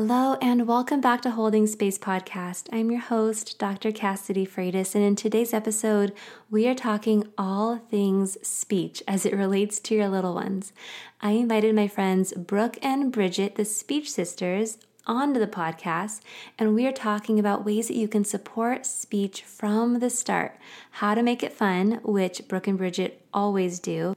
Hello, and welcome back to Holding Space Podcast. I'm your host, Dr. Cassidy Freitas, and in today's episode, we are talking all things speech as it relates to your little ones. I invited my friends Brooke and Bridget, the Speech Sisters, onto the podcast, and we are talking about ways that you can support speech from the start, how to make it fun, which Brooke and Bridget always do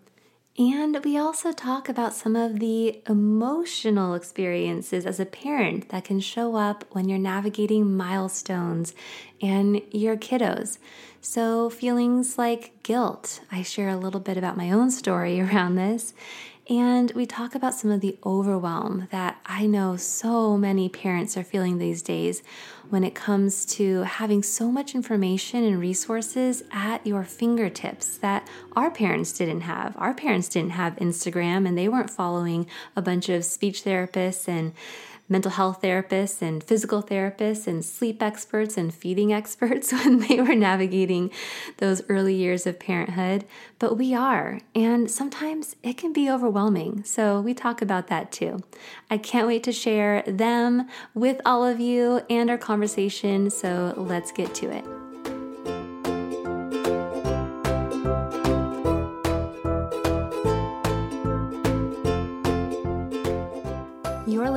and we also talk about some of the emotional experiences as a parent that can show up when you're navigating milestones and your kiddos. So, feelings like guilt. I share a little bit about my own story around this. And we talk about some of the overwhelm that I know so many parents are feeling these days when it comes to having so much information and resources at your fingertips that our parents didn't have. Our parents didn't have Instagram and they weren't following a bunch of speech therapists and mental health therapists and physical therapists and sleep experts and feeding experts when they were navigating those early years of parenthood, but we are. And sometimes it can be overwhelming. So we talk about that too. I can't wait to share them with all of you and our conversation. So let's get to it.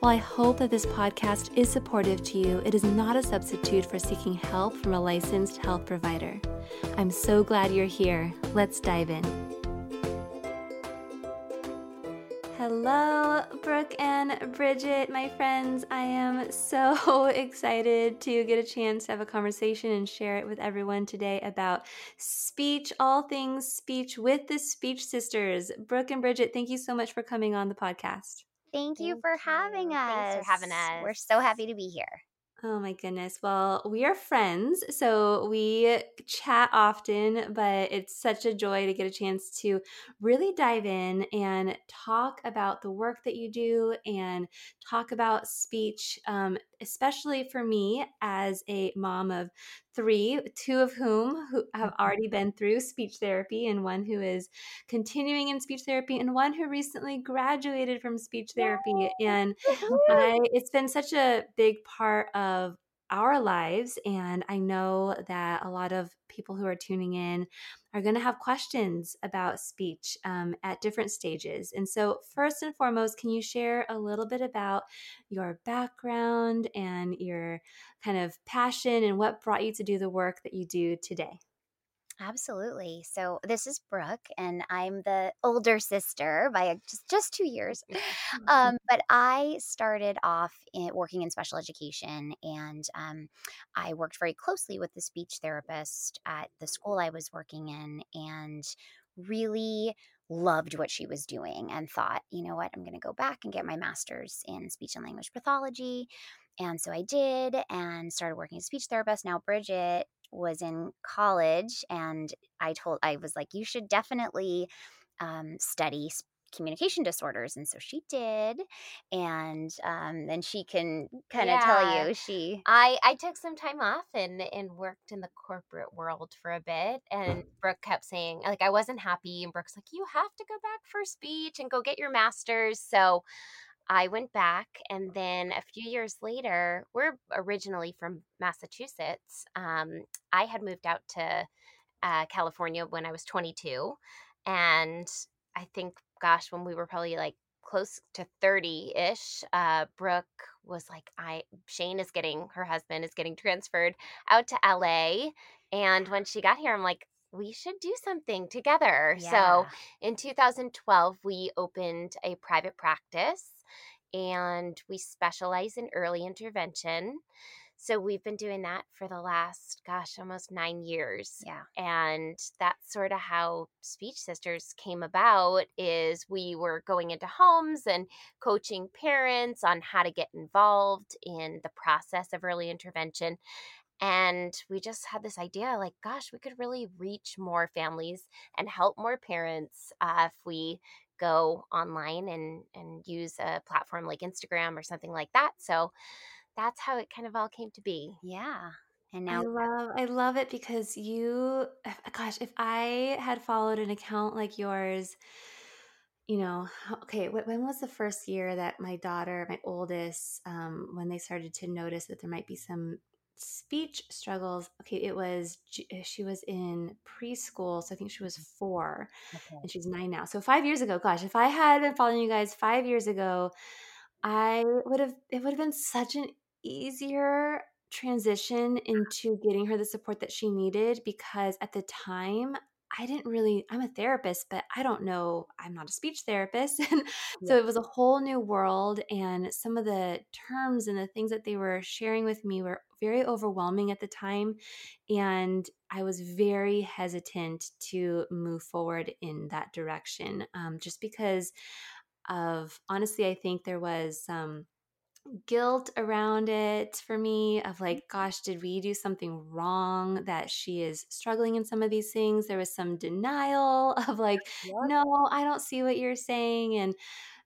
While I hope that this podcast is supportive to you, it is not a substitute for seeking help from a licensed health provider. I'm so glad you're here. Let's dive in. Hello, Brooke and Bridget, my friends. I am so excited to get a chance to have a conversation and share it with everyone today about speech, all things speech with the Speech Sisters. Brooke and Bridget, thank you so much for coming on the podcast. Thank, Thank you for having us. Thanks for having us. We're so happy to be here. Oh my goodness. Well, we are friends, so we chat often, but it's such a joy to get a chance to really dive in and talk about the work that you do and talk about speech, um, especially for me as a mom of three, two of whom who have mm-hmm. already been through speech therapy, and one who is continuing in speech therapy, and one who recently graduated from speech therapy. And I, it's been such a big part of our lives. And I know that a lot of people who are tuning in are going to have questions about speech um, at different stages. And so, first and foremost, can you share a little bit about your background and your kind of passion and what brought you to do the work that you do today? Absolutely. So this is Brooke, and I'm the older sister by just just two years. Um, but I started off in, working in special education, and um, I worked very closely with the speech therapist at the school I was working in, and really loved what she was doing and thought, you know what, I'm going to go back and get my master's in speech and language pathology. And so I did and started working as a speech therapist. Now, Bridget was in college and I told, I was like, you should definitely um, study communication disorders and so she did and um then she can kind of yeah. tell you she i i took some time off and and worked in the corporate world for a bit and brooke kept saying like i wasn't happy and brooke's like you have to go back for speech and go get your master's so I went back, and then a few years later, we're originally from Massachusetts. Um, I had moved out to uh, California when I was 22. And I think, gosh, when we were probably like close to 30 ish, uh, Brooke was like, I, Shane is getting, her husband is getting transferred out to LA. And when she got here, I'm like, we should do something together. Yeah. So in 2012, we opened a private practice and we specialize in early intervention. So we've been doing that for the last, gosh, almost nine years. Yeah. And that's sort of how Speech Sisters came about is we were going into homes and coaching parents on how to get involved in the process of early intervention. And we just had this idea like, gosh, we could really reach more families and help more parents uh, if we go online and, and use a platform like Instagram or something like that. So that's how it kind of all came to be. Yeah. And now I love I love it because you gosh, if I had followed an account like yours, you know, okay, when was the first year that my daughter, my oldest, um, when they started to notice that there might be some speech struggles? Okay, it was, uh, she was in preschool. So I think she was four okay. and she's nine now. So five years ago, gosh, if I had been following you guys five years ago, I would have, it would have been such an easier transition into getting her the support that she needed because at the time I didn't really, I'm a therapist, but I don't know, I'm not a speech therapist. And so it was a whole new world. And some of the terms and the things that they were sharing with me were very overwhelming at the time. And I was very hesitant to move forward in that direction um, just because of, honestly, I think there was some. Um, guilt around it for me of like mm-hmm. gosh did we do something wrong that she is struggling in some of these things there was some denial of like no i don't see what you're saying and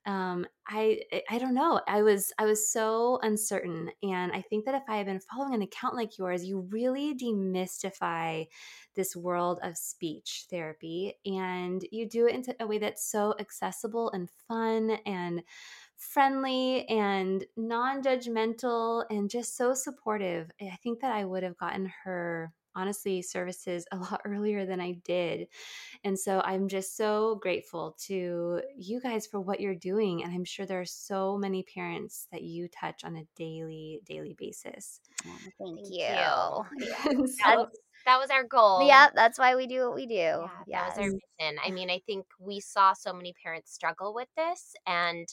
um, I I don't know. I was I was so uncertain, and I think that if I had been following an account like yours, you really demystify this world of speech therapy, and you do it in a way that's so accessible and fun and friendly and non-judgmental and just so supportive. Eh, I think that I would have gotten her honestly services a lot earlier than I did. And so I'm just so grateful to you guys for what you're doing. And I'm sure there are so many parents that you touch on a daily, daily basis. Oh, thank, thank, you. you. so, that was our goal. Yeah, that's why we do what we do. Yeah, yes. that was our mission. I mean, I think we saw so many parents struggle with this and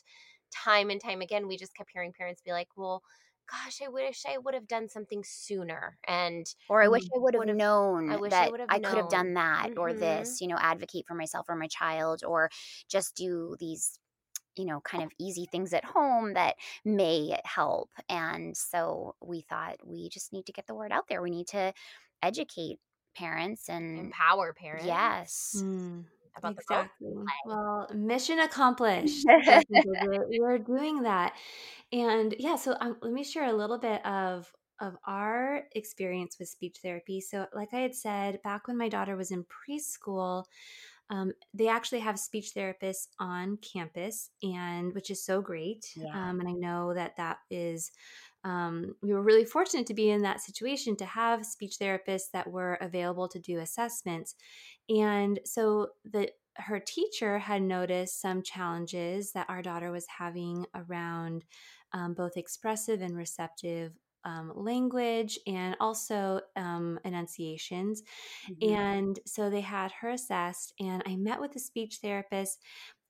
time and time again we just kept hearing parents be like, "Well, gosh, I wish I would have done something sooner. And or I wish I would have known I that I, I could have done that mm-hmm. or this, you know, advocate for myself or my child or just do these you know, kind of easy things at home that may help. And so we thought we just need to get the word out there. We need to educate parents and empower parents. Yes. Mm about exactly. the Well, mission accomplished. We're doing that, and yeah. So um, let me share a little bit of of our experience with speech therapy. So, like I had said, back when my daughter was in preschool, um, they actually have speech therapists on campus, and which is so great. Yeah. Um, and I know that that is. Um, we were really fortunate to be in that situation to have speech therapists that were available to do assessments. And so the her teacher had noticed some challenges that our daughter was having around um, both expressive and receptive um, language and also um, enunciations. Mm-hmm. And so they had her assessed, and I met with a speech therapist.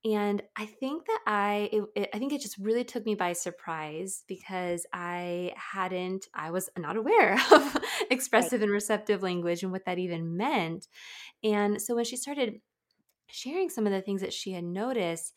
And I think that I, it, it, I think it just really took me by surprise because I hadn't, I was not aware of expressive right. and receptive language and what that even meant. And so when she started sharing some of the things that she had noticed,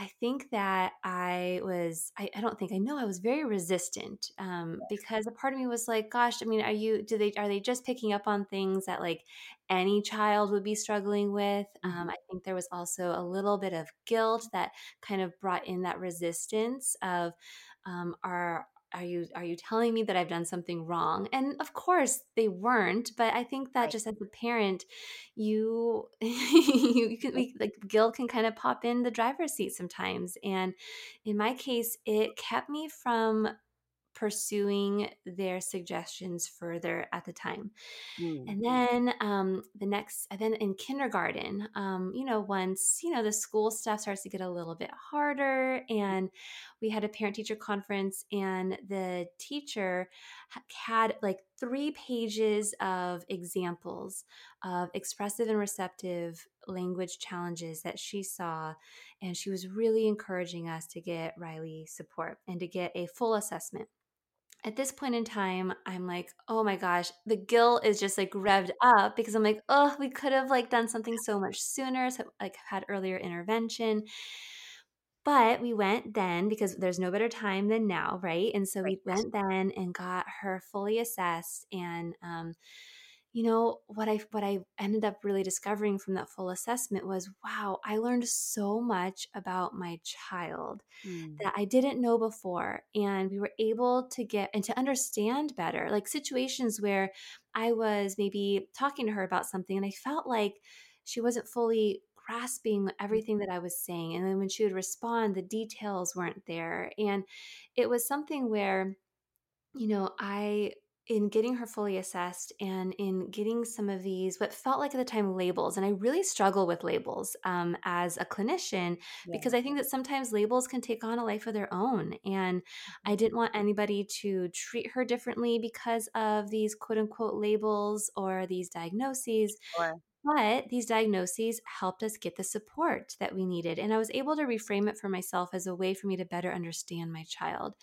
I think that I was, I, I, don't think, I know I was very resistant um, because a part of me was like, gosh, I mean, are you, do they, are they just picking up on things that like any child would be struggling with? Mm-hmm. Um, I think there was also a little bit of guilt that kind of brought in that resistance of, um, are, are you are you telling me that i've done something wrong and of course they weren't but i think that right. just as a parent you you, can we, like guilt can kind of pop in the driver's seat sometimes and in my case it kept me from pursuing their suggestions further at the time. Mm-hmm. And then um, the next, then in kindergarten, um, you know, once, you know, the school stuff starts to get a little bit harder, and we had a parent teacher conference, and the teacher had like three pages of examples of expressive and receptive language challenges that she saw. And she was really encouraging us to get Riley support and to get a full assessment at this point in time, I'm like, oh my gosh, the guilt is just like revved up because I'm like, oh, we could have like done something so much sooner, so like had earlier intervention. but we went then because there's no better time than now, right? And so Right. we went then and got her fully assessed and um you know what i what i ended up really discovering from that full assessment was wow i learned so much about my child Mm. that i didn't know before and we were able to get and to understand better like situations where i was maybe talking to her about something and i felt like she wasn't fully grasping everything that i was saying and then when she would respond the details weren't there and it was something where you know, I, in getting her fully assessed and in getting some of these, what felt like at the time labels, and I really struggle with labels um, as a clinician Yeah. because I think that sometimes labels can take on a life of their own. And I didn't want anybody to treat her differently because of these quote unquote labels or these diagnoses. Sure. But these diagnoses helped us get the support that we needed. And I was able to reframe it for myself as a way for me to better understand my child.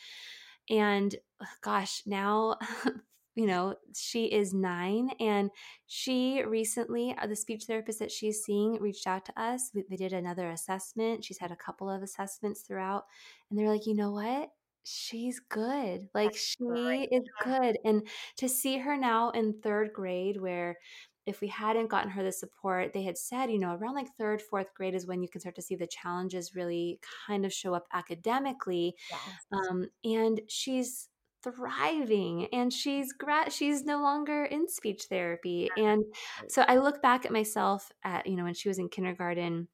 And gosh, now, you know, she is nine and she recently, uh, the speech therapist that she's seeing reached out to us. We, they did another assessment. She's had a couple of assessments throughout. And they're like, you know what? She's good. Like, That's she great. is good. And to see her now in third grade, where if we hadn't gotten her the support, they had said, you know, around like third, fourth grade is when you can start to see the challenges really kind of show up academically. Yes. Um, and she's thriving and she's gra- she's no longer in speech therapy and so i look back at myself at you know when she was in kindergarten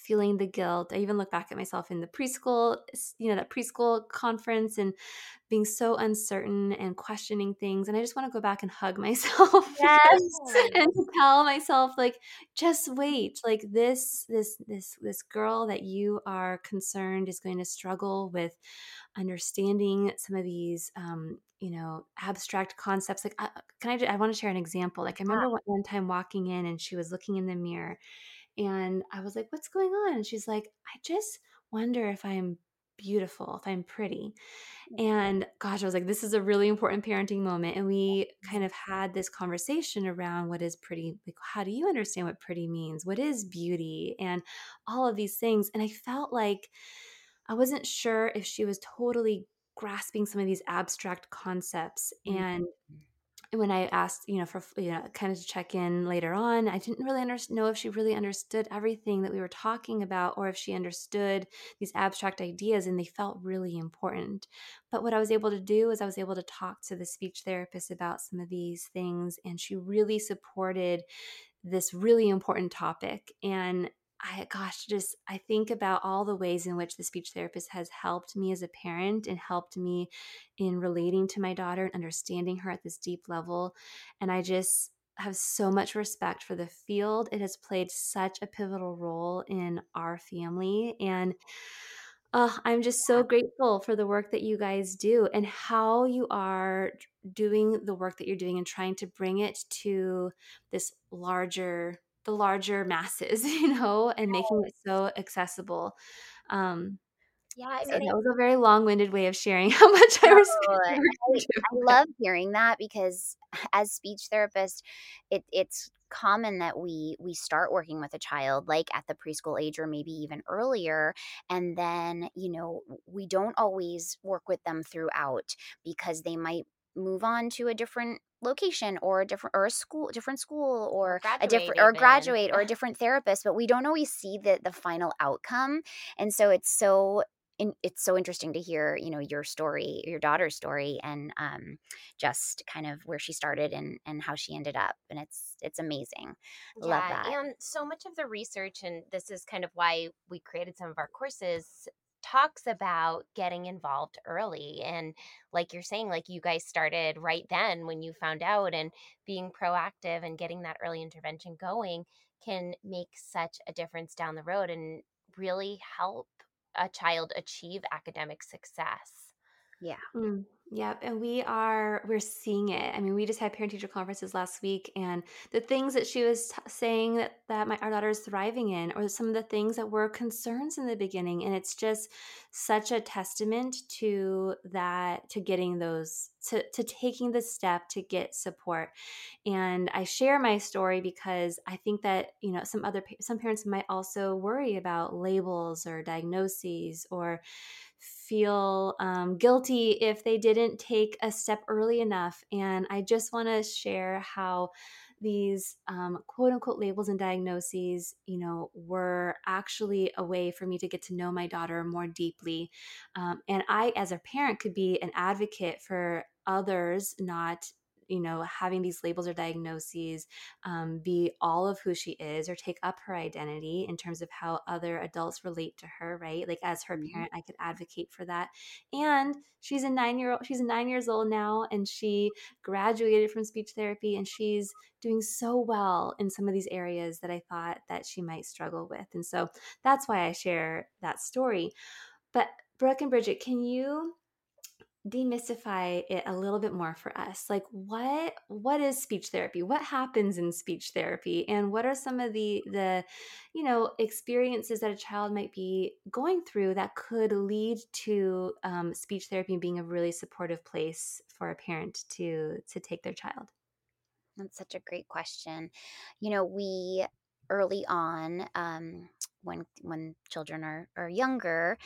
feeling the guilt. I even look back at myself in the preschool you know that preschool conference and being so uncertain and questioning things and i just want to go back and hug myself Yes. and tell myself like just wait like this this this this girl that you are concerned is going to struggle with understanding some of these um you know abstract concepts like I, can i i want to share an example like i remember one, one time walking in and she was looking in the mirror and i was like what's going on and she's like i just wonder if i'm beautiful if i'm pretty and gosh, I was like, this is a really important parenting moment. And we kind of had this conversation around what is pretty, like, how do you understand what pretty means? What is beauty? And all of these things. And I felt like I wasn't sure if she was totally grasping some of these abstract concepts. And mm-hmm. when I asked, you know, for you know, kind of to check in later on, I didn't really under- know if she really understood everything that we were talking about, or if she understood these abstract ideas, and they felt really important. But what I was able to do is I was able to talk to the speech therapist about some of these things, and she really supported this really important topic. And I, gosh, just I think about all the ways in which the speech therapist has helped me as a parent and helped me in relating to my daughter and understanding her at this deep level. And I just have so much respect for the field. It has played such a pivotal role in our family. And uh, I'm just so grateful for the work that you guys do and how you are doing the work that you're doing and trying to bring it to this larger the larger masses you know and making it so accessible um Yeah, I so that was a very long-winded way of sharing how much i respect No, the work I. I love hearing that because as speech therapists, it, it's common that we we start working with a child like at the preschool age or maybe even earlier and then you know we don't always work with them throughout because they might move on to a different location or a different or a school different school or a different or graduate or a different therapist but we don't always see the the final outcome and so it's so in, it's so interesting to hear you know your story your daughter's story and um, just kind of where she started and and how she ended up and it's it's amazing. Love that. And so much of the research, and this is kind of why we created some of our courses, talks about getting involved early. And like you're saying, like you guys started right then when you found out, and being proactive and getting that early intervention going can make such a difference down the road and really help a child achieve academic success. Yeah Mm, Yep, and we are we're seeing it. I mean, we just had parent teacher conferences last week, and the things that she was t- saying that that my our daughter is thriving in, or some of the things that were concerns in the beginning, and it's just such a testament to that to getting those to to taking the step to get support. And I share my story because I think that you know some other some parents might also worry about labels or diagnoses or feel um, guilty if they didn't take a step early enough. And I just want to share how these um, quote unquote labels and diagnoses, you know, were actually a way for me to get to know my daughter more deeply. Um, and I, as a parent, could be an advocate for others not you know, having these labels or diagnoses um, be all of who she is or take up her identity in terms of how other adults relate to her, right? Like as her mm-hmm. parent, I could advocate for that. And she's a nine year old, she's nine years old now, and she graduated from speech therapy and she's doing so well in some of these areas that I thought that she might struggle with. And so that's why I share that story. But Brooke and Bridget, can you demystify it a little bit more for us like what what is speech therapy? What happens in speech therapy? And what are some of the the you know experiences that a child might be going through that could lead to um, speech therapy being a really supportive place for a parent to to take their child? That's such a great question. You know we early on um, when when children are, are younger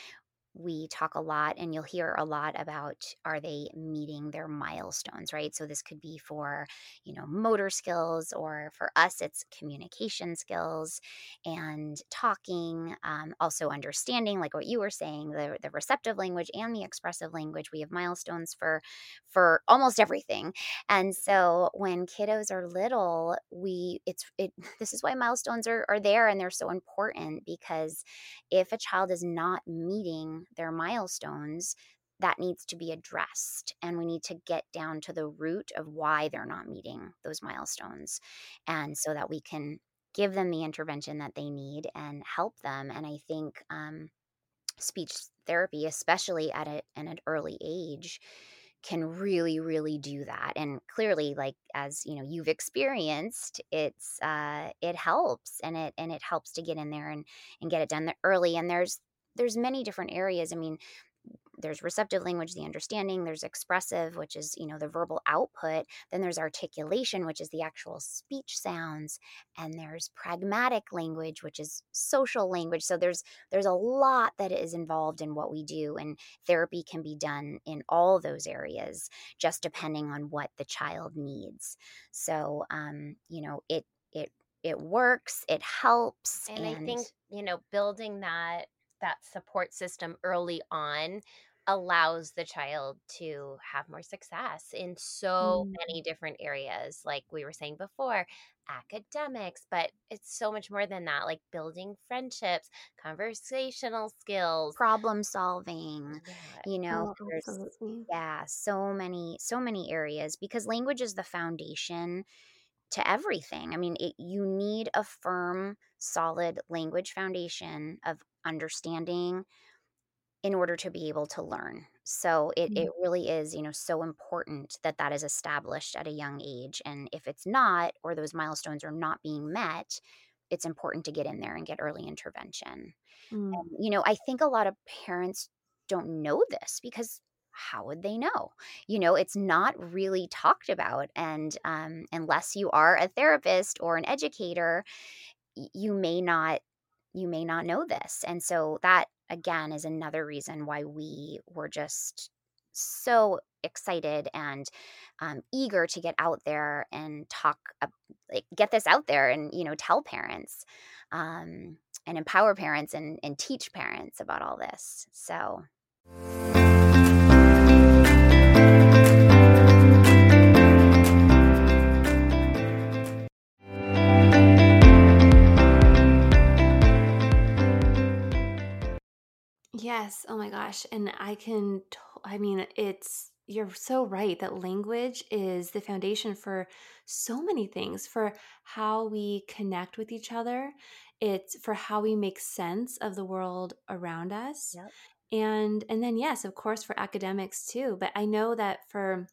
we talk a lot and you'll hear a lot about are they meeting their milestones right? So this could be for you know motor skills or for us it's communication skills and talking um, also understanding like what you were saying the, the receptive language and the expressive language. We have milestones for for almost everything. And so when kiddos are little we it's it this is why milestones are, are there and they're so important because if a child is not meeting their milestones, that needs to be addressed. And we need to get down to the root of why they're not meeting those milestones. And so that we can give them the intervention that they need and help them. And I think um, speech therapy, especially at, a, an early age, can really really do that and clearly like as you know you've experienced it's uh it helps and it and it helps to get in there and and get it done early and there's there's many different areas. I mean, there's receptive language the understanding there's expressive which is you know the verbal output then there's articulation which is the actual speech sounds and there's pragmatic language which is social language so there's there's a lot that is involved in what we do and therapy can be done in all those areas just depending on what the child needs so um you know it it it works it helps and, and i think you know building that that support system early on allows the child to have more success in so mm. many different areas like we were saying before academics but it's so much more than that like building friendships conversational skills problem solving yeah. you know oh, yeah so many so many areas because language is the foundation to everything. I mean, it, you need a firm, solid language foundation of understanding in order to be able to learn. So it, mm-hmm. it really is, you know, so important that that is established at a young age. And if it's not, or those milestones are not being met, it's important to get in there and get early intervention. Mm. And, you know, I think a lot of parents don't know this because how would they know? You know, it's not really talked about. And um, unless you are a therapist or an educator, you may not you may not know this and so that again is another reason why we were just so excited and um, eager to get out there and talk uh, like get this out there and you know tell parents um, and empower parents and, and teach parents about all this so Yes. Oh my gosh. And I can, I mean, it's, you're so right that language is the foundation for so many things for how we connect with each other. It's for how we make sense of the world around us. Yep. and and then yes of course for academics too but i know that for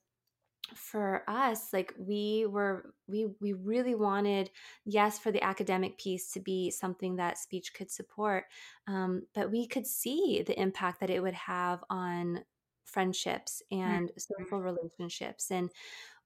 for us like we were we we really wanted yes for the academic piece to be something that speech could support um, but we could see the impact that it would have on friendships and mm-hmm. social relationships and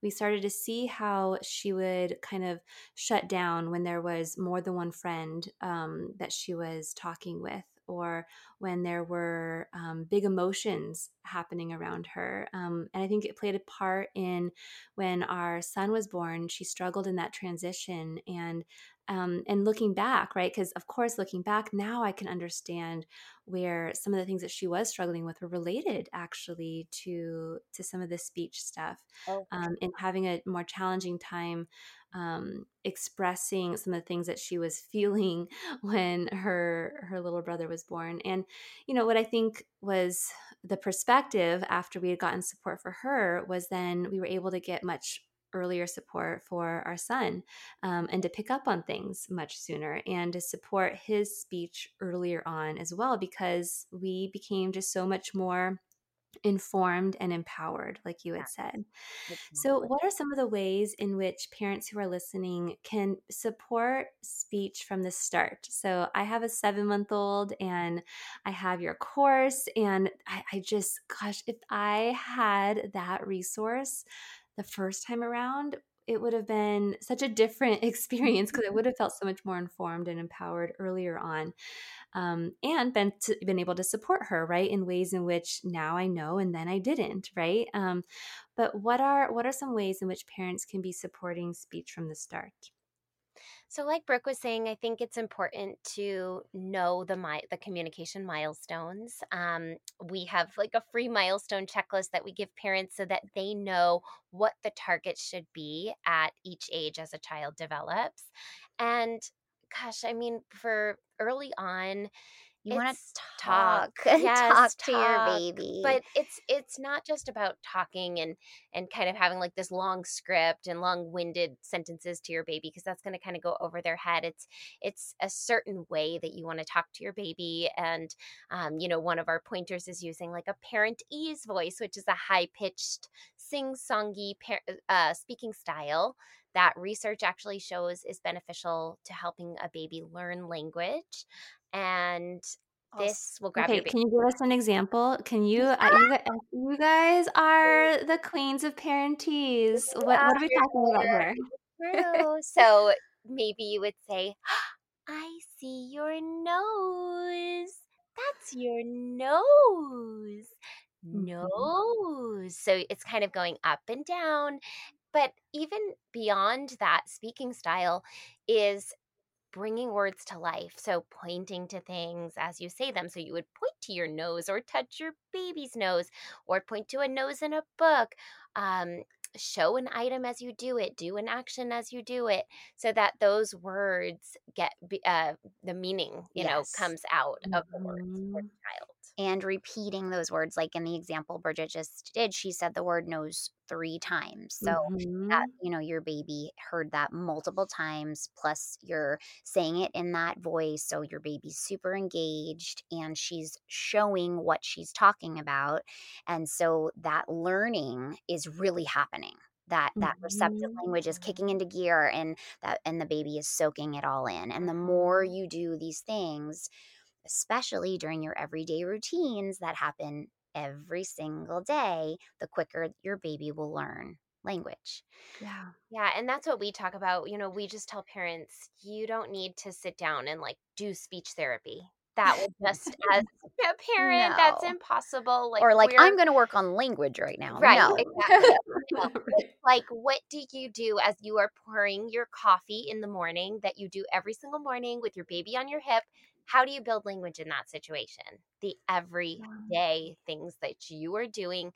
we started to see how she would kind of shut down when there was more than one friend um, that she was talking with or when there were um, big emotions happening around her. Um, and I think it played a part in when our son was born, she struggled in that transition. And um, and looking back, right? Because of course, looking back now, I can understand where some of the things that she was struggling with were related actually to to some of the speech stuff, oh, um, and having a more challenging time um, expressing some of the things that she was feeling when her her little brother was born. And you know what I think was the perspective after we had gotten support for her was then we were able to get much earlier support for our son um, and to pick up on things much sooner and to support his speech earlier on as well because we became just so much more informed and empowered, like you had said. So, what are some of the ways in which parents who are listening can support speech from the start? So, I have a seven month old and I have your course, and I, I just, gosh, if I had that resource the first time around, it would have been such a different experience because I would have felt so much more informed and empowered earlier on um, and been to, been able to support her right in ways in which now I know and then I didn't right. Um, but what are what are some ways in which parents can be supporting speech from the start? So, like Brooke was saying, I think it's important to know the my the communication milestones. Um, we have like a free milestone checklist that we give parents so that they know what the target should be at each age as a child develops. And gosh, I mean, for early on, you want to talk, yes, talk to talk, your baby. But it's it's not just about talking and and kind of having like this long script and long-winded sentences to your baby because that's going to kind of go over their head. It's it's a certain way that you want to talk to your baby, and um, you know, one of our pointers is using like a parentese voice, which is a high-pitched, sing-songy par- uh, speaking style that research actually shows is beneficial to helping a baby learn language. And this will grab okay, Can you give us an example? Can you, uh, you, you guys are the queens of parentese. What, what are we talking about here? so maybe you would say, I see your nose. That's your nose. Mm-hmm. Nose. So it's kind of going up and down. But even beyond that, speaking style is bringing words to life. So, pointing to things as you say them. So, you would point to your nose or touch your baby's nose or point to a nose in a book. Um, show an item as you do it, do an action as you do it, so that those words get uh, the meaning, you yes. know, comes out of the words for the child and repeating those words like in the example bridget just did she said the word nose three times so mm-hmm. that you know your baby heard that multiple times plus you're saying it in that voice so your baby's super engaged and she's showing what she's talking about and so that learning is really happening that that receptive mm-hmm. language is kicking into gear and that and the baby is soaking it all in and the more you do these things especially during your everyday routines that happen every single day, the quicker your baby will learn language. Yeah. Yeah. And that's what we talk about. You know, we just tell parents, you don't need to sit down and like do speech therapy. That will just, as a parent, no. that's impossible. Like, or like, I'm going to work on language right now. Right. No. Exactly. no. Like, what do you do as you are pouring your coffee in the morning that you do every single morning with your baby on your hip? How do you build language in that situation? The everyday things that you are doing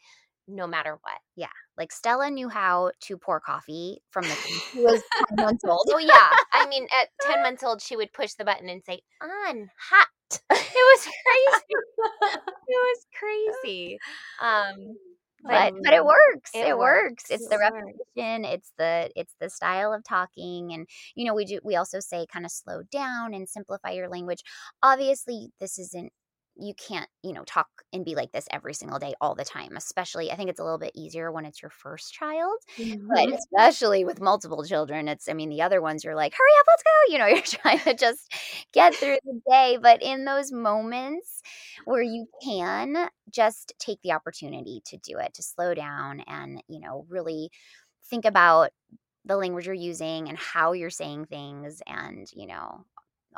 no matter what. Yeah. Like Stella knew how to pour coffee from the she was 10 months old. Oh yeah. I mean at 10 months old she would push the button and say on hot. It was crazy. it was crazy. Um but but it works. It, it works. works. It's the repetition. It's the it's the style of talking, and you know we do we also say kind of slow down and simplify your language. Obviously, this isn't you can't you know talk and be like this every single day all the time especially i think it's a little bit easier when it's your first child mm-hmm. but especially with multiple children it's i mean the other ones you're like hurry up let's go you know you're trying to just get through the day but in those moments where you can just take the opportunity to do it to slow down and you know really think about the language you're using and how you're saying things and you know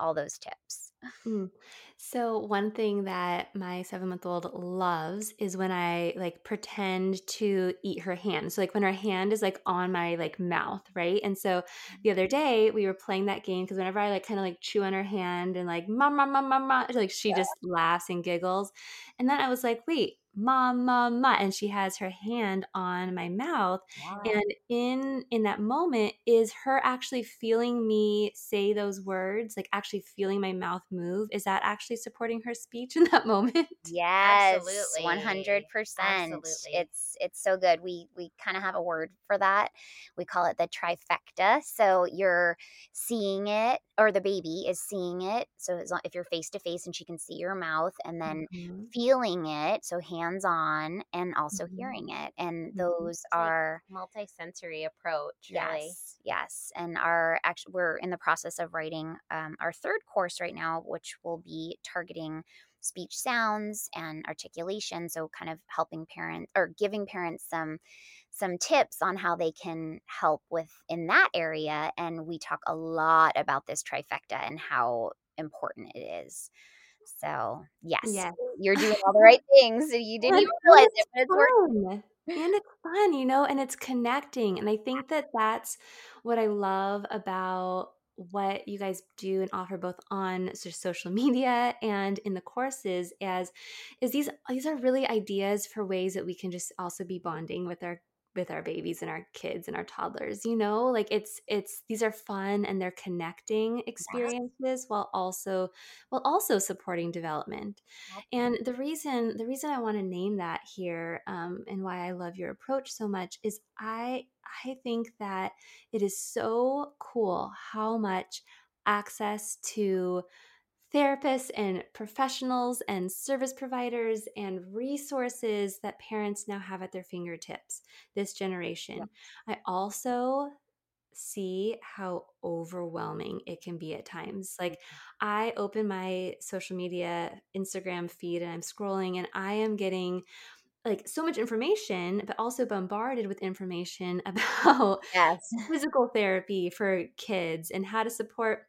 all those tips. Mm. So one thing that my seven month old loves is when I like pretend to eat her hand. So like when her hand is like on my like mouth, right? And so the other mm-hmm. day we were playing that game because whenever I like kind of like chew on her hand and like mama mama mama, like she yeah. just laughs and giggles. And then I was like, wait, mom mom ma and she has her hand on my mouth wow. and in in that moment is her actually feeling me say those words like actually feeling my mouth move? Is that actually supporting her speech in that moment? Yes absolutely 100% absolutely. it's it's so good. We we kind of have a word for that. We call it the trifecta. So you're seeing it or the baby is seeing it so if you're face to face and she can see your mouth and then mm-hmm. feeling it so hands on and also mm-hmm. hearing it. And mm-hmm. those it's are like multi-sensory approach. Really. Yes, yes. And our actually we're in the process of writing um, our third course right now, which will be targeting speech sounds and articulation. So kind of helping parents or giving parents some some tips on how they can help with in that area. And we talk a lot about this trifecta and how important it is. So yes, yes. you're doing all the right things. You didn't even realize it, but it's working. And it's fun, you know, and it's connecting. And I think that that's what I love about what you guys do and offer both on social media and in the courses as is these these are really ideas for ways that we can just also be bonding with our with our babies and our kids and our toddlers you know? Like it's it's these are fun and they're connecting experiences yes. while also while also supporting development. And the reason the reason i want to name that here um, and why i love your approach so much is i i think that it is so cool how much access to therapists and professionals and service providers and resources that parents now have at their fingertips this generation. Yeah. I also see how overwhelming it can be at times. Like mm-hmm. I open my social media Instagram feed and I'm scrolling and I am getting like so much information but also bombarded with information about yes. physical therapy for kids and how to support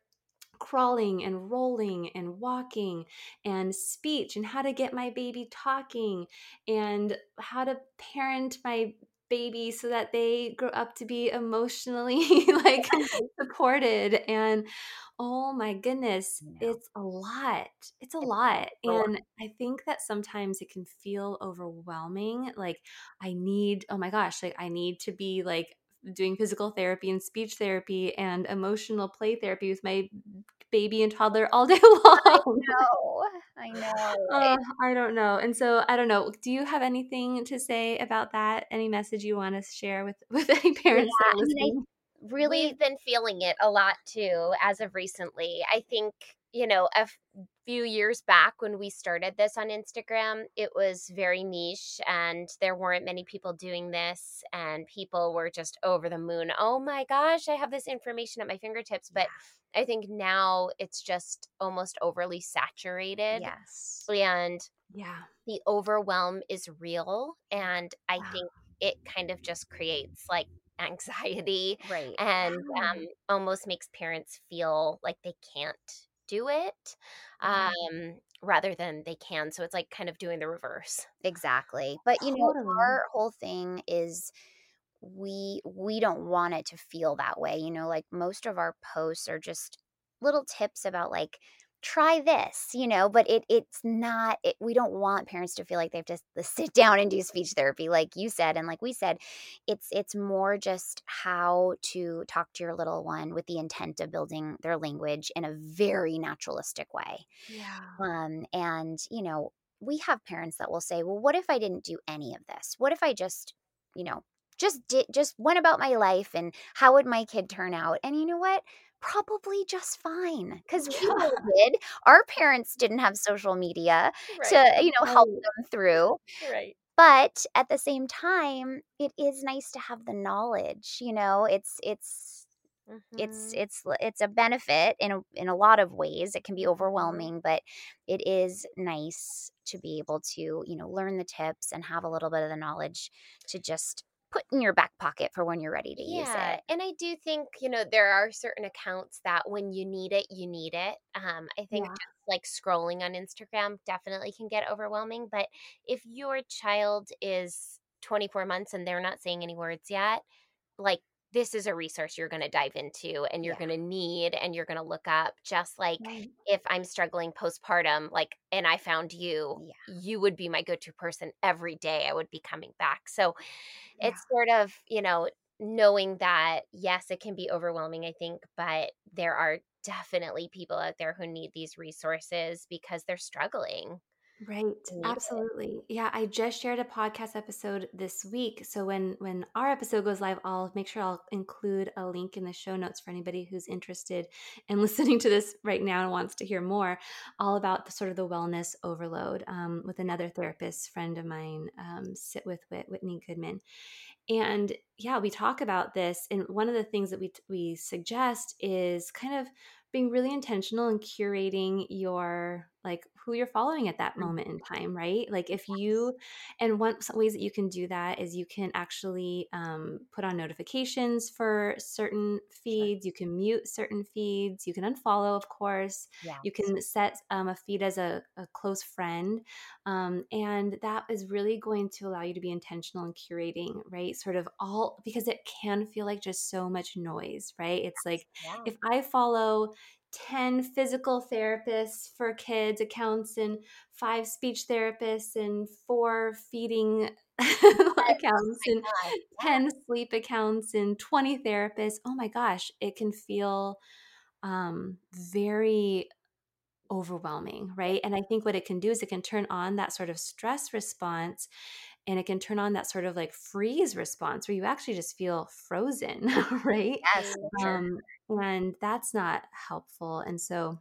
crawling and rolling and walking and speech and how to get my baby talking and how to parent my baby so that they grow up to be emotionally like supported and oh my goodness yeah. it's a lot it's a lot and i think that sometimes it can feel overwhelming like i need oh my gosh like i need to be like doing physical therapy and speech therapy and emotional play therapy with my baby and toddler all day long. I know. I know. Uh, I don't know. And so I don't know. Do you have anything to say about that? Any message you want to share with with any parents yeah, that are listening? really We've been feeling it a lot too as of recently. I think, you know, a f- few years back when we started this on Instagram, it was very niche and there weren't many people doing this and people were just over the moon. Oh my gosh, I have this information at my fingertips, but I think now it's just almost overly saturated. Yes. And yeah, the overwhelm is real. And I wow. think it kind of just creates like anxiety right and um, almost makes parents feel like they can't do it um, rather than they can so it's like kind of doing the reverse. Exactly but you know our whole thing is we we don't want it to feel that way you know like most of our posts are just little tips about like try this you know but it it's not it, we don't want parents to feel like they have to sit down and do speech therapy like you said and like we said it's it's more just how to talk to your little one with the intent of building their language in a very naturalistic way. Yeah. Um and you know we have parents that will say well what if i didn't do any of this? What if i just you know just did just went about my life and how would my kid turn out? And you know what probably just fine because we did. Our parents didn't have social media Right. to, you know, help Right. them through. Right. But at the same time, it is nice to have the knowledge, you know, it's it's it's Mhm. it's l- it's a benefit in a in a lot of ways. It can be Mhm. overwhelming, but it is nice to be able to, you know, learn the tips and have a little bit of the knowledge to just put in your back pocket for when you're ready to use Yeah, it. and I do think, you know, there are certain accounts that when you need it, you need it. Um, I think Yeah. just like scrolling on Instagram definitely can get overwhelming, but if your child is 24 months and they're not saying any words yet, like this is a resource you're going to dive into and you're Yeah. going to need and you're going to look up just like Right. if I'm struggling postpartum like and I found you Yeah. you would be my go-to person every day I would be coming back so Yeah. it's sort of you know knowing that yes it can be overwhelming I think but there are definitely people out there who need these resources because they're struggling Right. Absolutely. Yeah, I just shared a podcast episode this week. So when when our episode goes live, I'll make sure I'll include a link in the show notes for anybody who's interested in listening to this right now and wants to hear more all about the sort of the wellness overload um, with another therapist friend of mine, um, sit with Whit, Whitney Goodman. And yeah, we talk about this, and one of the things that we we suggest is kind of being really intentional and curating your like who you're following at that Mhm. moment in time, right? Like if you, and one some ways that you can do that is you can actually um, put on notifications for certain feeds. You can mute certain feeds. You can unfollow, of course. Yeah. You can set um, a feed as a, a close friend. Um, and that is really going to allow you to be intentional in curating, right? Sort of all, because it can feel like just so much noise, right? It's like yeah if I follow 10 physical therapists for kids accounts and five speech therapists and four feeding accounts and God, yeah. 10 sleep accounts and 20 therapists, oh my gosh, it can feel um, very overwhelming, right? And I think what it can do is it can turn on that sort of stress response and it can turn on that sort of like freeze response where you actually just feel frozen, right? Yes, sure. Um, and that's not helpful. And so,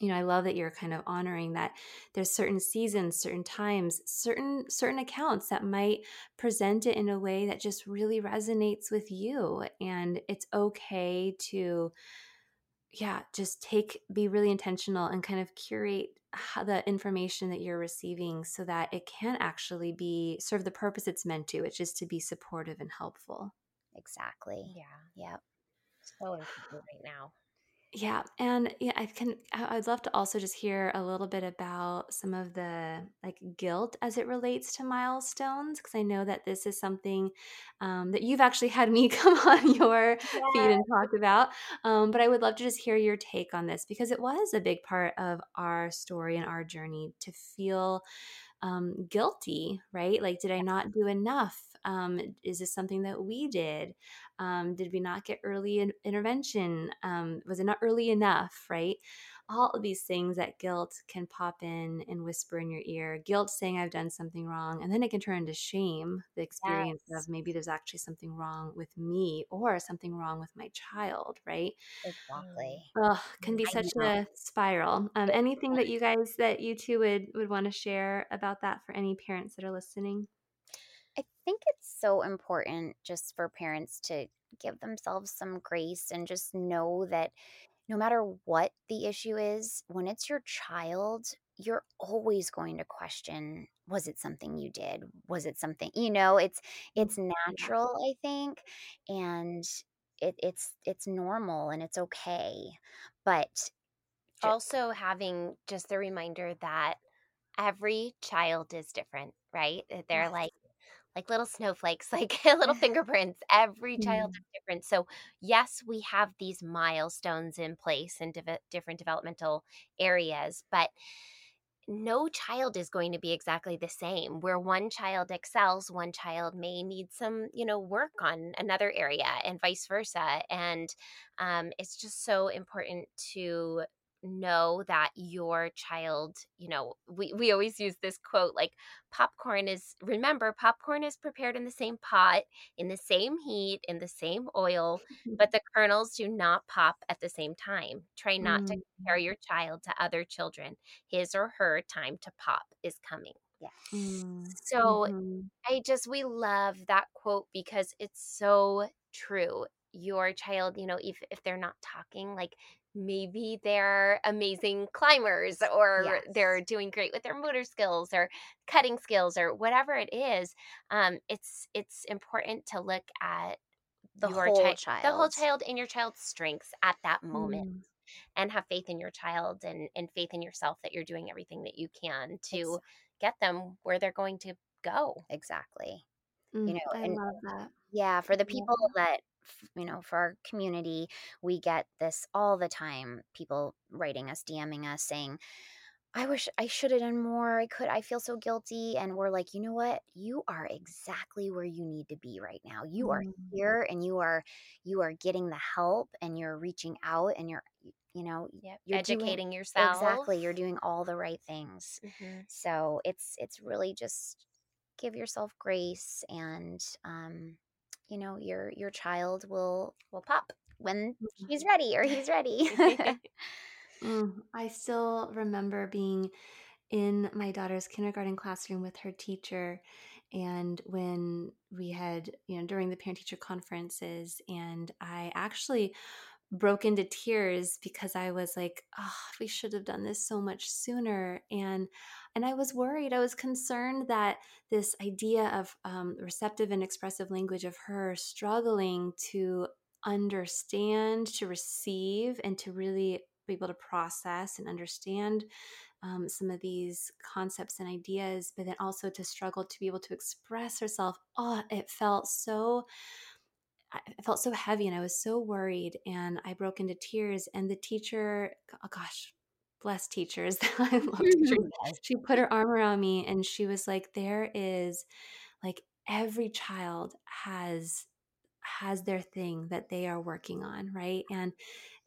you know, I love that you're kind of honoring that there's certain seasons, certain times, certain certain accounts that might present it in a way that just really resonates with you. And it's okay to yeah, just take be really intentional and kind of curate the information that you're receiving so that it can actually be serve the purpose it's meant to, which is to be supportive and helpful. Exactly. yeah Yep. so important right now Yeah, and yeah, I can. I- I'd love to also just hear a little bit about some of the like guilt as it relates to milestones, because I know that this is something um, that you've actually had me come on your feed and talk about. Um, but I would love to just hear your take on this because it was a big part of our story and our journey to feel um, guilty, right? Like, did I not do enough? Um, is this something that we did? Um, did we not get early in- intervention? Um, was it not early enough, right? All of these things that guilt can pop in and whisper in your ear. Guilt saying I've done something wrong. And then it can turn into shame, the experience Yes. of maybe there's actually something wrong with me or something wrong with my child, right? Exactly. Ugh, can be I such know. a spiral. Um, anything that you guys that you two would would want to share about that for any parents that are listening? I think it's so important just for parents to give themselves some grace and just know that no matter what the issue is, when it's your child, you're always going to question was it something you did? Was it something, you know, it's mm, it's natural, I think, and it, it's it's normal and it's okay. But also having just the reminder that every child is different right they're Yes. like like little snowflakes like little fingerprints every child Mm. is different so yes we have these milestones in place in deve- different developmental areas but no child is going to be exactly the same where one child excels one child may need some you know work on another area and vice versa and um, it's just so important to know that your child, you know, we, we always use this quote like popcorn is, remember, popcorn is prepared in the same pot, in the same heat, in the same oil, but the kernels do not pop at the same time. Try not to compare Mm. your child to other children. His or her time to pop is coming. Yes. Mm. So Mhm. I just, we love that quote because it's so true. Your child, you know, if, if they're not talking, like maybe they're amazing climbers or Yes. they're doing great with their motor skills or cutting skills or whatever it is. Um, it's, it's important to look at The whole chi- the whole child. child and your child's strengths at that moment Mm. and have faith in your child and, and faith in yourself that you're doing everything that you can to get them where they're going to go. Exactly. Mm. You know, I and love that. Yeah, for the love people that, f- you know, for our community, we get this all the time. People writing us, DMing us saying, I wish I should have done more. I could, I feel so guilty. And we're like, you know what? You are exactly where you need to be right now. You are Mm. here and you are, you are getting the help and you're reaching out and you're, you know, Yep. you're doing- Educating yourself. exactly. You're doing all the right things. Mhm. So it's it's really just give yourself grace and um you know your your child will will pop when Mhm. he's ready or he's ready. Mm, I still remember being in my daughter's kindergarten classroom with her teacher and when we had you know during the parent teacher conferences and i actually broke into tears because i was like oh we should have done this so much sooner and and i was worried i was concerned that this idea of um, receptive and expressive language of her struggling to understand to receive and to really be able to process and understand um, some of these concepts and ideas, but then also to struggle to be able to express herself. Oh, it felt so. I- felt so heavy, and I was so worried, and I broke into tears. And the teacher, oh gosh, bless teachers. I love teachers. She put her arm around me, and she was like, "There is, like, every child has has their thing that they are working on, right? And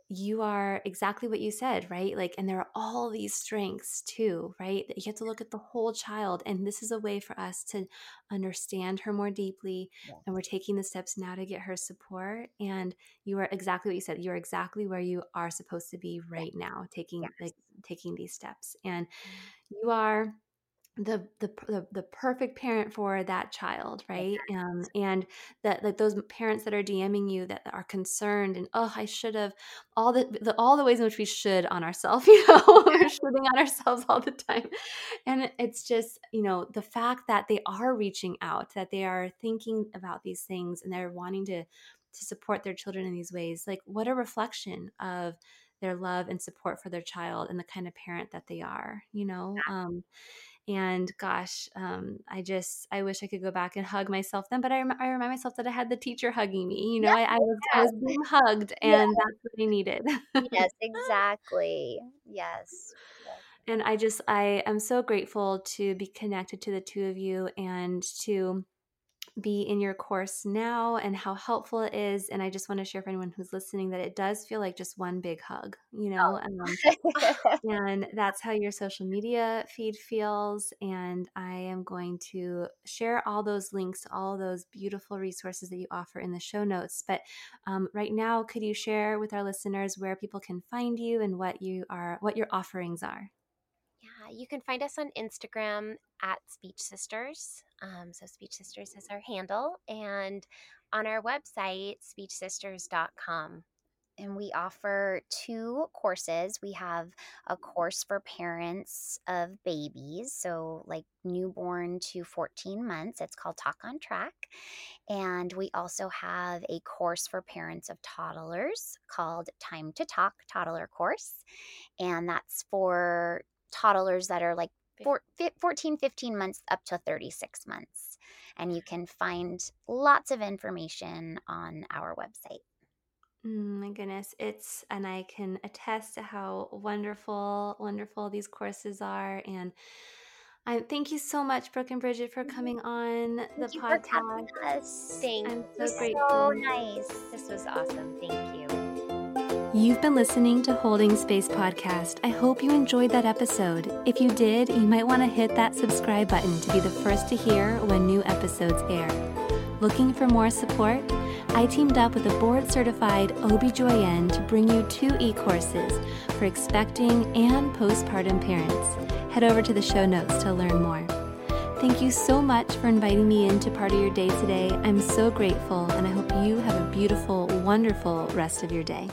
you are exactly what you said, right? Like, and there are all these strengths too, right? That you have to look at the whole child. And this is a way for us to understand her more deeply. Yes. And we're taking the steps now to get her support. And you are exactly what you said. You're exactly where you are supposed to be right now, taking Yes. like taking these steps. And mm-hmm. you are the the the, the perfect parent for that child right? Um and that like those parents that are dming you that are concerned and oh i should have all the, the all the ways in which we should on ourselves you know? We're shooting on ourselves all the time. And it's just you know the fact that they are reaching out that they are thinking about these things and they're wanting to to support their children in these ways like what a reflection of their love and support for their child and the kind of parent that they are you know? Um and gosh um, i just i wish i could go back and hug myself then but i, rem- I remind myself that i had the teacher hugging me you know I, I was i was being hugged and that's what i needed yes, exactly. Yes. and i just i am so grateful to be connected to the two of you and to be in your course now and how helpful it is and i just want to share for anyone who's listening that it does feel like just one big hug you know um, and that's how your social media feed feels and i am going to share all those links to all those beautiful resources that you offer in the show notes but um, right now could you share with our listeners where people can find you and what you are what your offerings are Yeah, you can find us on Instagram at Speech Sisters. Um, so Speech Sisters is our handle, and on our website, speechsisters.com. and we offer two courses. We have a course for parents of babies, so like newborn to 14 months. It's called Talk on Track. And we also have a course for parents of toddlers called Time to Talk Toddler Course. And that's for toddlers that are like four, 14, 15 months up to 36 months. And you can find lots of information on our website. Mm, my goodness, it's and I can attest to how wonderful, wonderful these courses are. And I thank you so much, Brooke and Bridget, for coming on the Thank you for having podcast. us. Thank I'm so so nice. This was awesome. Thank you. You've been listening to Holding Space Podcast. I hope you enjoyed that episode. If you did, you might want to hit that subscribe button to be the first to hear when new episodes air. Looking for more support? I teamed up with a board certified OBGYN to bring you two e courses for expecting and postpartum parents. Head over to the show notes to learn more. Thank you so much for inviting me into part of your day today. I'm so grateful, and I hope you have a beautiful, wonderful rest of your day.